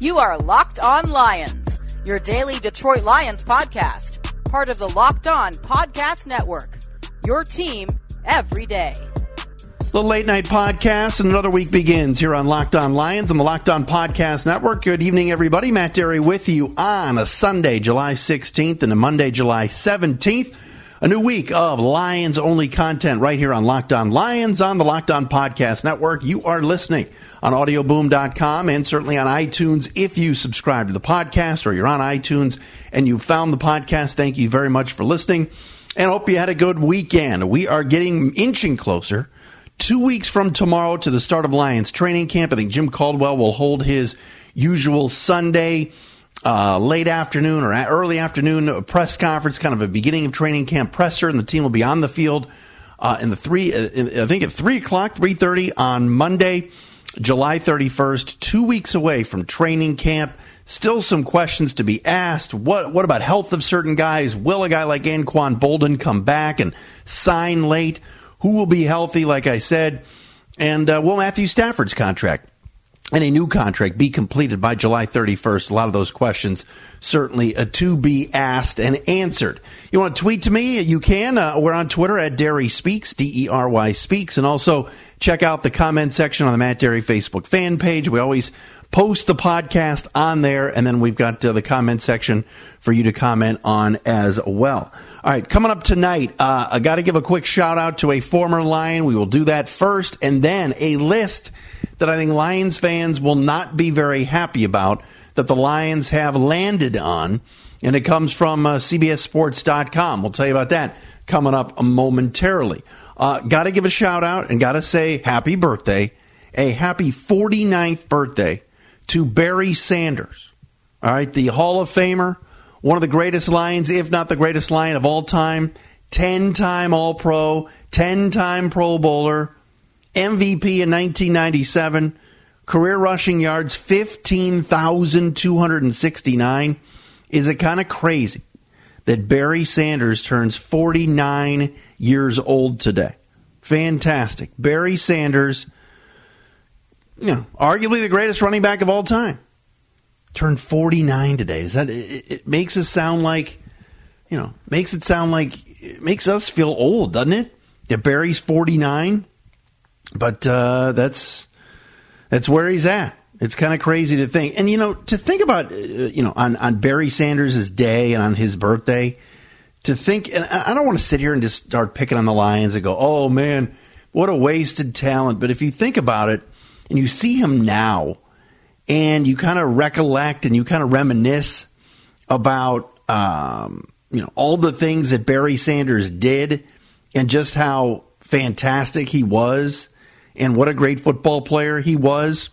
You are Locked On Lions, your daily Detroit Lions podcast, part of the Locked On Podcast Network. Your team every day. The late night podcast and another week begins here on Locked On Lions and the Locked On Podcast Network. Good evening, everybody. Matt Dery with you on a Sunday, July 16th and a Monday, July 17th. A new week of Lions only content right here on Locked On Lions on the Locked On Podcast Network. You are listening on audioboom.com and certainly on iTunes if you subscribe to the podcast or you're on iTunes and you found the podcast. Thank you very much for listening and hope you had a good weekend. We are getting inching closer. Two weeks from tomorrow to the start of Lions training camp. I think Jim Caldwell will hold his usual Sunday uh, late afternoon or early afternoon press conference, kind of a beginning of training camp presser, and the team will be on the field uh, in the three. Uh, I think at three o'clock, three thirty on Monday. July 31st, two weeks away from training camp. Still some questions to be asked. What what about health of certain guys? Will a guy like Anquan Boldin come back and sign late? Who will be healthy? Like I said, and uh, will Matthew Stafford's contract and a new contract be completed by July 31st? A lot of those questions certainly uh, to be asked and answered. You want to tweet to me? You can. Uh, we're on Twitter at Dery Speaks, D E R Y Speaks, and also check out the comment section on the Matt Dery Facebook fan page. We always post the podcast on there, and then we've got uh, the comment section for you to comment on as well. All right, coming up tonight, uh, I got to give a quick shout out to a former Lion. We will do that first, and then a list that I think Lions fans will not be very happy about that the Lions have landed on, and it comes from uh, CBSSports.com. We'll tell you about that coming up momentarily. Uh, got to give a shout out and got to say happy birthday, a happy 49th birthday to Barry Sanders. All right, the Hall of Famer, one of the greatest Lions, if not the greatest Lion of all time, 10 time All Pro, 10 time Pro Bowler, MVP in 1997, career rushing yards 15,269. Is it kind of crazy that Barry Sanders turns 49 years old today? Fantastic. Barry Sanders you know, arguably the greatest running back of all time, turned 49 today. Is that it, it makes us sound like, you know, makes it sound like it makes us feel old, doesn't it? That Barry's 49, but uh, that's that's where he's at. It's kind of crazy to think, and you know, to think about, uh, you know, on on Barry Sanders' day and on his birthday, to think, and I don't want to sit here and just start picking on the Lions and go, oh man, what a wasted talent. But if you think about it and you see him now and you kind of recollect and you kind of reminisce about um, you know all the things that Barry Sanders did and just how fantastic he was and what a great football player he was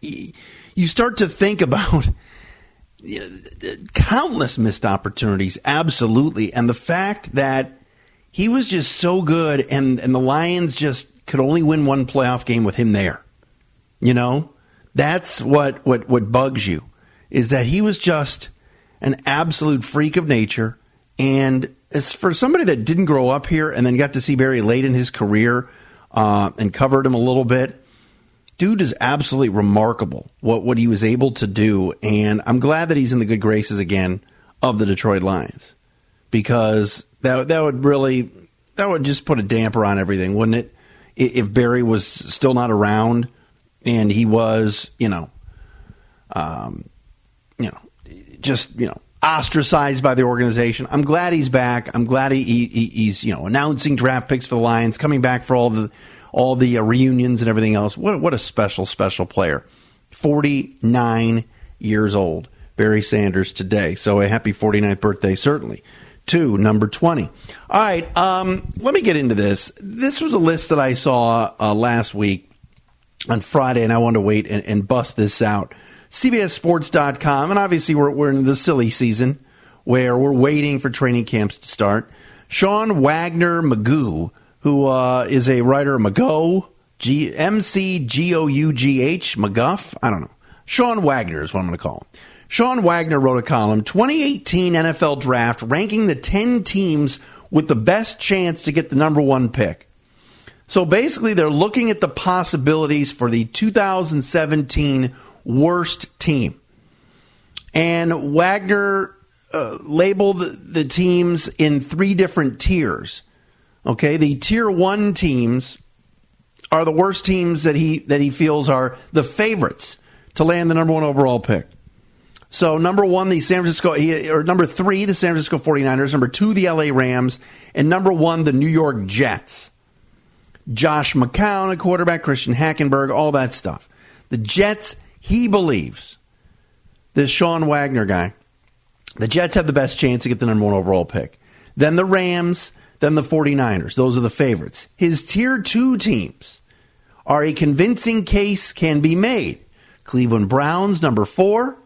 you start to think about you know, countless missed opportunities absolutely and the fact that he was just so good and and the Lions just could only win one playoff game with him there. You know, that's what what what bugs you is that he was just an absolute freak of nature. And as for somebody that didn't grow up here and then got to see Barry late in his career uh, and covered him a little bit, dude is absolutely remarkable what what he was able to do. And I'm glad that he's in the good graces again of the Detroit Lions because that that would really that would just put a damper on everything, wouldn't it? if Barry was still not around and he was, you know, um, you know, just you know ostracized by the organization. I'm glad he's back. I'm glad he, he he's you know announcing draft picks for the Lions, coming back for all the all the uh, reunions and everything else. What what a special special player. 49 years old. Barry Sanders today. So a happy 49th birthday, certainly, to number 20. All right, um, let me get into this. This was a list that I saw uh, last week on Friday, and I wanted to wait and, and bust this out. CBSSports.com, and obviously we're, we're in the silly season where we're waiting for training camps to start. Sean Wagner Magoo, who uh, is a writer, Mago, G M C G O U G H, McGuff. I don't know. Sean Wagner is what I'm going to call him. Sean Wagner wrote a column, 2018 NFL Draft, ranking the 10 teams with the best chance to get the number one pick. So basically, they're looking at the possibilities for the 2017 worst team. And Wagner uh, labeled the teams in three different tiers. Okay, the tier one teams are the worst teams that he that he feels are the favorites to land the number one overall pick. So number one, the San Francisco, or number three, the San Francisco 49ers. Number two, the LA Rams. And number one, the New York Jets. Josh McCown, a quarterback, Christian Hackenberg, all that stuff. The Jets, he believes, this Sean Wagner guy, the Jets have the best chance to get the number one overall pick. Then the Rams, then the 49ers. Those are the favorites. His tier two teams are a convincing case can be made. Cleveland Browns, number four.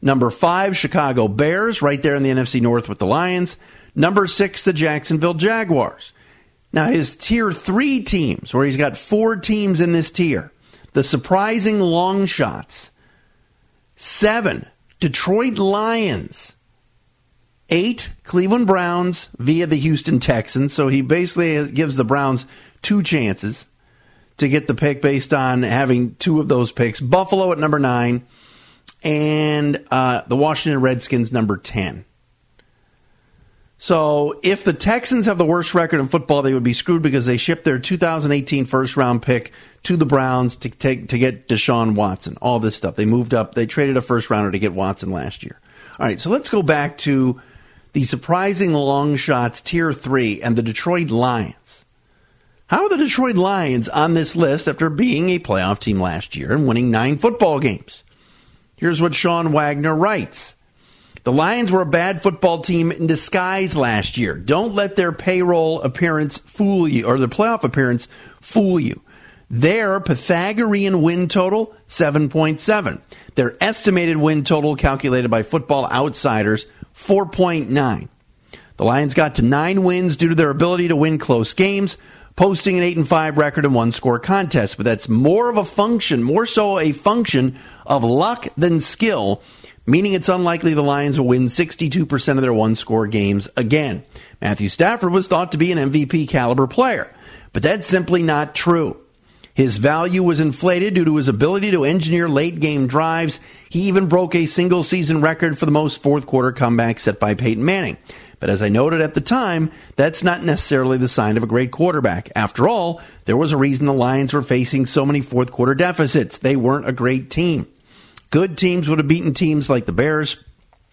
Number five, Chicago Bears, right there in the NFC North with the Lions. Number six, the Jacksonville Jaguars. Now, his tier three teams, where he's got four teams in this tier, the surprising long shots. Seven, Detroit Lions. Eight, Cleveland Browns via the Houston Texans. So he basically gives the Browns two chances to get the pick based on having two of those picks. Buffalo at number nine, and uh, the Washington Redskins number 10. So if the Texans have the worst record in football, they would be screwed because they shipped their 2018 first round pick to the Browns to take to get Deshaun Watson. All this stuff. They moved up. They traded a first rounder to get Watson last year. All right, so let's go back to the surprising long shots tier 3 and the Detroit Lions. How are the Detroit Lions on this list after being a playoff team last year and winning 9 football games? Here's what Sean Wagner writes. The Lions were a bad football team in disguise last year. Don't let their payroll appearance fool you, or their playoff appearance fool you. Their Pythagorean win total, 7.7. Their estimated win total, calculated by Football Outsiders, 4.9. The Lions got to nine wins due to their ability to win close games, posting an 8 and 5 record in one score contest. But that's more of a function, more so a function of luck than skill, meaning it's unlikely the Lions will win 62% of their one score games again. Matthew Stafford was thought to be an MVP caliber player, but that's simply not true. His value was inflated due to his ability to engineer late game drives. He even broke a single season record for the most fourth quarter comebacks set by Peyton Manning. But as I noted at the time, that's not necessarily the sign of a great quarterback. After all, there was a reason the Lions were facing so many fourth quarter deficits. They weren't a great team. Good teams would have beaten teams like the Bears,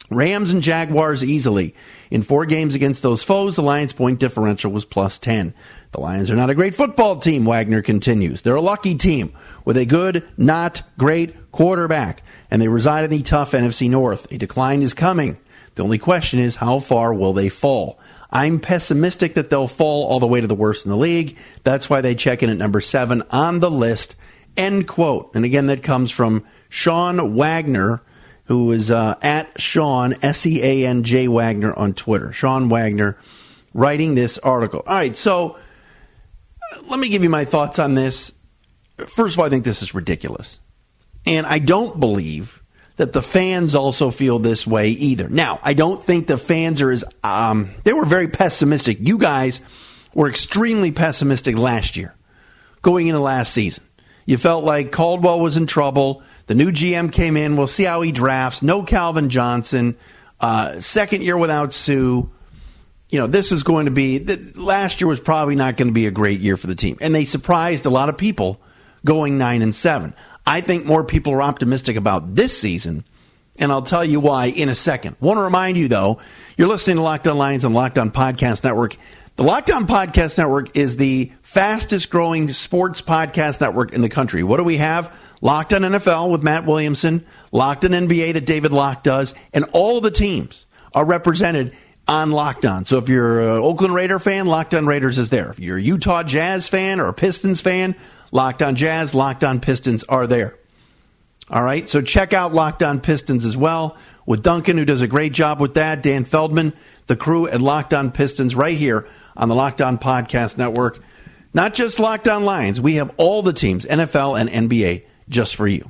Rams, and Jaguars easily. In four games against those foes, the Lions' point differential was plus 10. The Lions are not a great football team, Wagner continues. They're a lucky team with a good, not great quarterback, and they reside in the tough NFC North. A decline is coming. The only question is, how far will they fall? I'm pessimistic that they'll fall all the way to the worst in the league. That's why they check in at number seven on the list. End quote. And again, that comes from Sean Wagner, who is uh, at Sean, S E A N J Wagner on Twitter. Sean Wagner writing this article. All right, so uh, let me give you my thoughts on this. First of all, I think this is ridiculous. And I don't believe that the fans also feel this way either. Now, I don't think the fans are as, um, they were very pessimistic. You guys were extremely pessimistic last year, going into last season. You felt like Caldwell was in trouble. The new GM came in. We'll see how he drafts. No Calvin Johnson. Uh, second year without Sue. You know, this is going to be, last year was probably not going to be a great year for the team. And they surprised a lot of people going 9 and 7. I think more people are optimistic about this season, and I'll tell you why in a second. Want to remind you, though, you're listening to Locked On Lions on Locked On Podcast Network. The Locked On Podcast Network is the fastest growing sports podcast network in the country. What do we have? Locked on NFL with Matt Williamson, Locked on NBA that David Locke does, and all the teams are represented on Locked On. So if you're an Oakland Raider fan, Locked On Raiders is there. If you're a Utah Jazz fan or a Pistons fan, Locked On Jazz, Locked On Pistons are there. All right, so check out Locked On Pistons as well with Duncan, who does a great job with that, Dan Feldman, the crew at Locked On Pistons right here on the Locked On Podcast Network. Not just Locked On Lions, we have all the teams, NFL and NBA, just for you.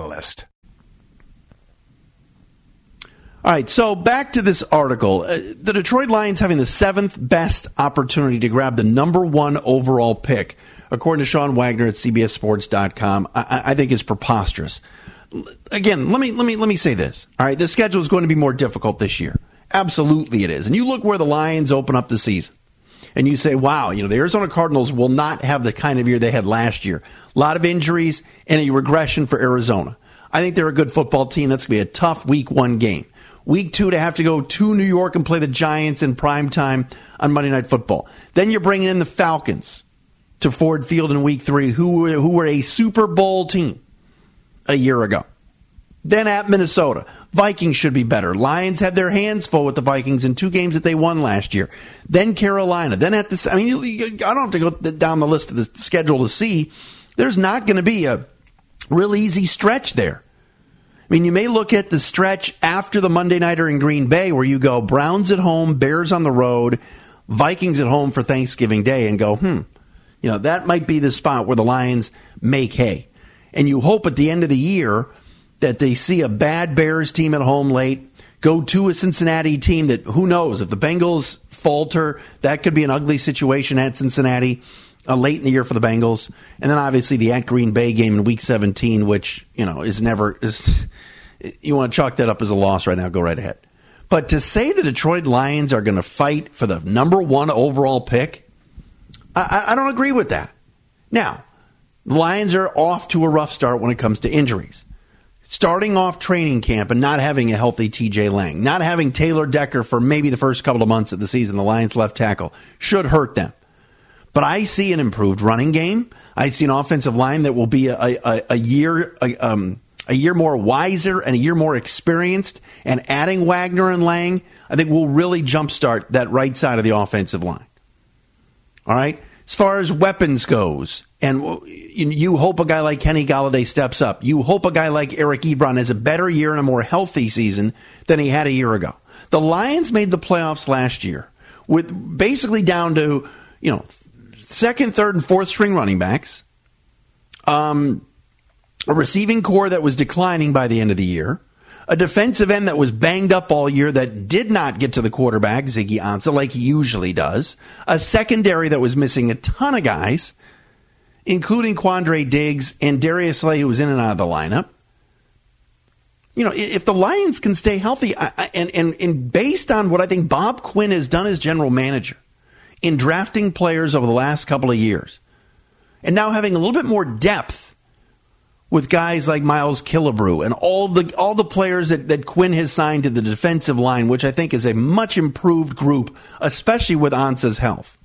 Catalyst. All right, so back to this article. Uh, the Detroit Lions having the seventh best opportunity to grab the number one overall pick, according to Sean Wagner at CBSSports.com, I, I think is preposterous. Again, let me let me let me say this. All right, the schedule is going to be more difficult this year. Absolutely, it is. And you look where the Lions open up the season and you say, wow, you know, the Arizona Cardinals will not have the kind of year they had last year. A lot of injuries and a regression for Arizona. I think they're a good football team. That's going to be a tough week one game. Week two to have to go to New York and play the Giants in prime time on Monday Night Football. Then you're bringing in the Falcons to Ford Field in week three, who, who were a Super Bowl team a year ago. Then at Minnesota, Vikings should be better. Lions had their hands full with the Vikings in two games that they won last year. Then Carolina. Then at this, I mean, I don't have to go down the list of the schedule to see. There's not going to be a real easy stretch there. I mean, you may look at the stretch after the Monday Nighter in Green Bay where you go Browns at home, Bears on the road, Vikings at home for Thanksgiving Day and go, hmm, you know, that might be the spot where the Lions make hay. And you hope at the end of the year that they see a bad Bears team at home late, go to a Cincinnati team that who knows if the Bengals falter, that could be an ugly situation at Cincinnati uh, late in the year for the Bengals, and then obviously the at Green Bay game in Week 17, which you know is never is. You want to chalk that up as a loss right now? Go right ahead. But to say the Detroit Lions are going to fight for the number one overall pick, I, I don't agree with that. Now, the Lions are off to a rough start when it comes to injuries starting off training camp and not having a healthy TJ Lang, not having Taylor Decker for maybe the first couple of months of the season, the Lions left tackle, should hurt them. But I see an improved running game. I see an offensive line that will be a, a, a year a, um, a year more wiser and a year more experienced. And adding Wagner and Lang, I think will really jumpstart that right side of the offensive line. All right. As far as weapons goes, and you hope a guy like Kenny Golladay steps up. You hope a guy like Eric Ebron has a better year and a more healthy season than he had a year ago. The Lions made the playoffs last year with basically down to, you know, second, third, and fourth string running backs, um, a receiving corps that was declining by the end of the year, a defensive end that was banged up all year that did not get to the quarterback, Ziggy Ansah, like he usually does, a secondary that was missing a ton of guys, including Quandre Diggs and Darius Slay, who was in and out of the lineup. You know, if the Lions can stay healthy, and, and, and based on what I think Bob Quinn has done as general manager in drafting players over the last couple of years, and now having a little bit more depth with guys like Miles Killebrew and all the all the players that, that Quinn has signed to the defensive line, which I think is a much improved group, especially with Ansah's health.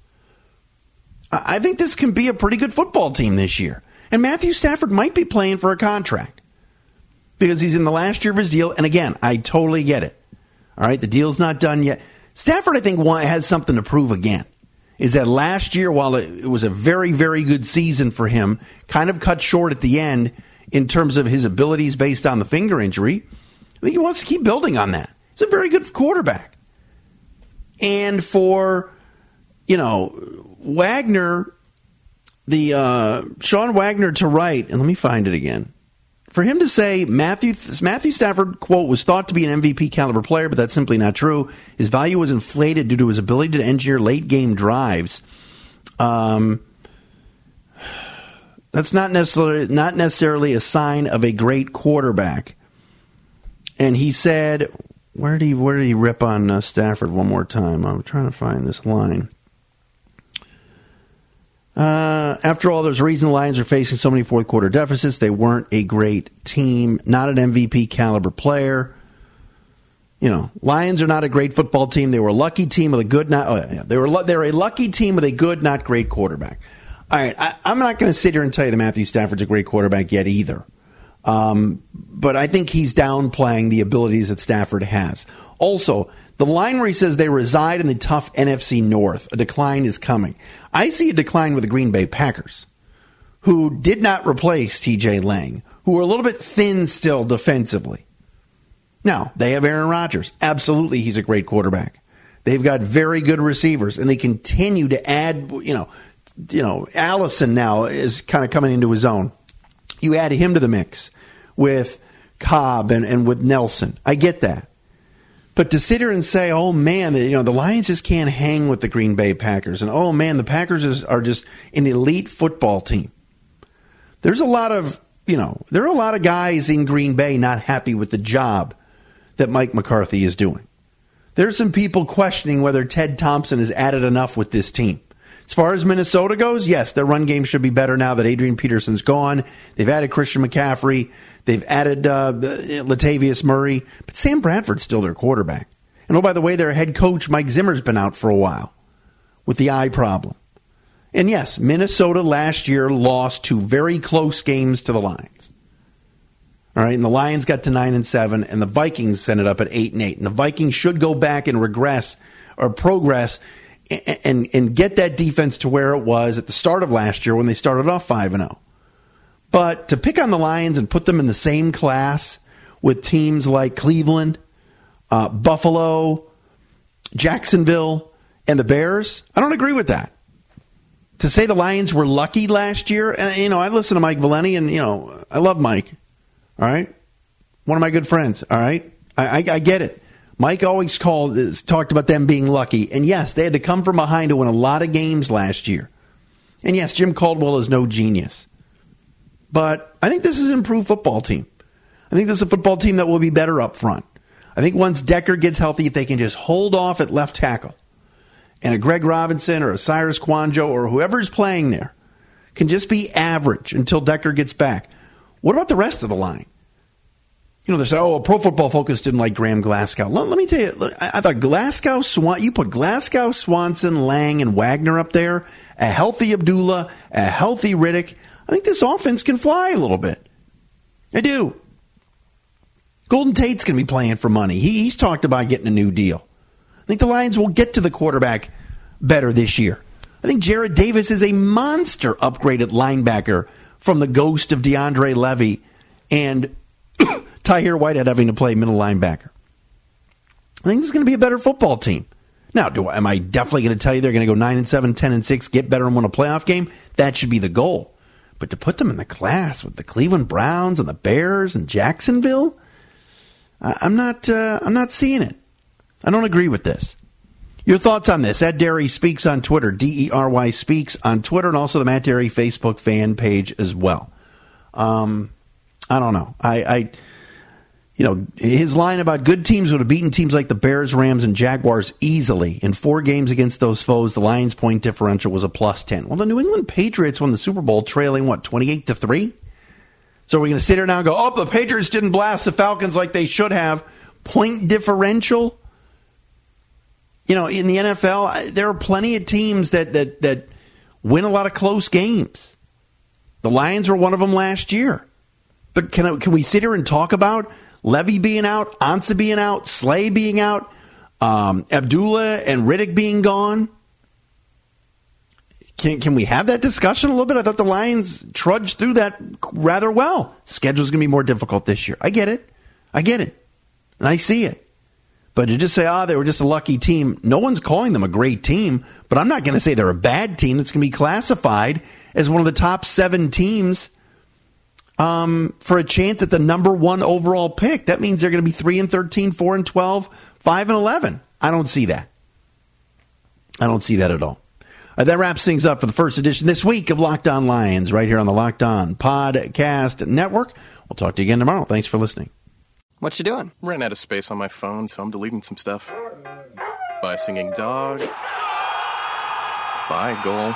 I think this can be a pretty good football team this year. And Matthew Stafford might be playing for a contract because he's in the last year of his deal. And again, I totally get it. All right, the deal's not done yet. Stafford, I think, has something to prove again. Is that last year, while it was a very, very good season for him, kind of cut short at the end in terms of his abilities based on the finger injury. I think he wants to keep building on that. He's a very good quarterback. And for, you know, Wagner, the uh, Sean Wagner to write, and let me find it again. For him to say Matthew Matthew Stafford quote was thought to be an MVP caliber player, but that's simply not true. His value was inflated due to his ability to engineer late game drives. Um, That's not necessarily not necessarily a sign of a great quarterback. And he said, where did he where did he rip on uh, Stafford one more time? I'm trying to find this line. Uh, after all, there's a reason the Lions are facing so many fourth quarter deficits. They weren't a great team, not an MVP caliber player. You know, Lions are not a great football team. They were a lucky team with a good, not oh, yeah, they were they were a lucky team with a good, not great quarterback. All right, I, I'm not going to sit here and tell you that Matthew Stafford's a great quarterback yet either. Um, but I think he's downplaying the abilities that Stafford has. Also, the line where he says they reside in the tough NFC North, a decline is coming. I see a decline with the Green Bay Packers, who did not replace TJ Lang, who are a little bit thin still defensively. Now, they have Aaron Rodgers. Absolutely, he's a great quarterback. They've got very good receivers, and they continue to add, you know, you know, Allison now is kind of coming into his own. You add him to the mix with Cobb and, and with Nelson. I get that. But to sit here and say, "Oh man, you know the Lions just can't hang with the Green Bay Packers," and "Oh man, the Packers is, are just an elite football team," there's a lot of you know there are a lot of guys in Green Bay not happy with the job that Mike McCarthy is doing. There's some people questioning whether Ted Thompson has added enough with this team. As far as Minnesota goes, yes, their run game should be better now that Adrian Peterson's gone. They've added Christian McCaffrey. They've added uh, Latavius Murray, but Sam Bradford's still their quarterback. And oh, by the way, their head coach Mike Zimmer's been out for a while with the eye problem. And yes, Minnesota last year lost two very close games to the Lions. All right, and the Lions got to nine and seven, and the Vikings sent it up at eight and eight. And the Vikings should go back and regress or progress and, and, get that defense to where it was at the start of last year when they started off five and zero. Oh. But to pick on the Lions and put them in the same class with teams like Cleveland, uh, Buffalo, Jacksonville, and the Bears, I don't agree with that. To say the Lions were lucky last year, and you know, I listen to Mike Valenti, and you know, I love Mike. All right, one of my good friends. All right, I, I, I get it. Mike always called talked about them being lucky, and yes, they had to come from behind to win a lot of games last year. And yes, Jim Caldwell is no genius. But I think this is an improved football team. I think this is a football team that will be better up front. I think once Decker gets healthy, if they can just hold off at left tackle, and a Greg Robinson or a Cyrus Kouandjio or whoever's playing there can just be average until Decker gets back. What about the rest of the line? You know, they say, oh, a Pro Football Focus didn't like Graham Glasgow. Let, let me tell you, look, I, I, thought Glasgow, Swan, you put Glasgow, Swanson, Lang, and Wagner up there, a healthy Abdullah, a healthy Riddick. I think this offense can fly a little bit. I do. Golden Tate's going to be playing for money. He, he's talked about getting a new deal. I think the Lions will get to the quarterback better this year. I think Jarrad Davis is a monster upgraded linebacker from the ghost of DeAndre Levy and Tahir Whitehead having to play middle linebacker. I think this is going to be a better football team. Now, do am I definitely going to tell you they're going to go 9 and 7, 10 and 6, get better and win a playoff game? That should be the goal. But to put them in the class with the Cleveland Browns and the Bears and Jacksonville, I'm not. Uh, I'm not seeing it. I don't agree with this. Your thoughts on this? Ed Dery speaks on Twitter. D E R Y speaks on Twitter, and also the Matt Dery Facebook fan page as well. Um, I don't know. I, I you know, his line about good teams would have beaten teams like the Bears, Rams, and Jaguars easily. In four games against those foes, the Lions' point differential was a plus 10. Well, the New England Patriots won the Super Bowl trailing, what, 28 to 3? So we're going to sit here now and go, oh, the Patriots didn't blast the Falcons like they should have. Point differential? You know, in the NFL, there are plenty of teams that, that, that win a lot of close games. The Lions were one of them last year. But can, I, can we sit here and talk about Levy being out, Ansah being out, Slay being out, um, Abdullah and Riddick being gone. Can, can we have that discussion a little bit? I thought the Lions trudged through that rather well. Schedule's going to be more difficult this year. I get it. I get it. And I see it. But to just say, ah, oh, they were just a lucky team, no one's calling them a great team, but I'm not going to say they're a bad team that's going to be classified as one of the top seven teams um, for a chance at the number one overall pick. That means they're going to be 3 and 13, 4 and 12, 5 and 11. I don't see that. I don't see that at all. Uh, that wraps things up for the first edition this week of Locked On Lions, right here on the Locked On Podcast Network. We'll talk to you again tomorrow. Thanks for listening. What you doing? Ran out of space on my phone, so I'm deleting some stuff. Bye, singing dog. Bye, goal.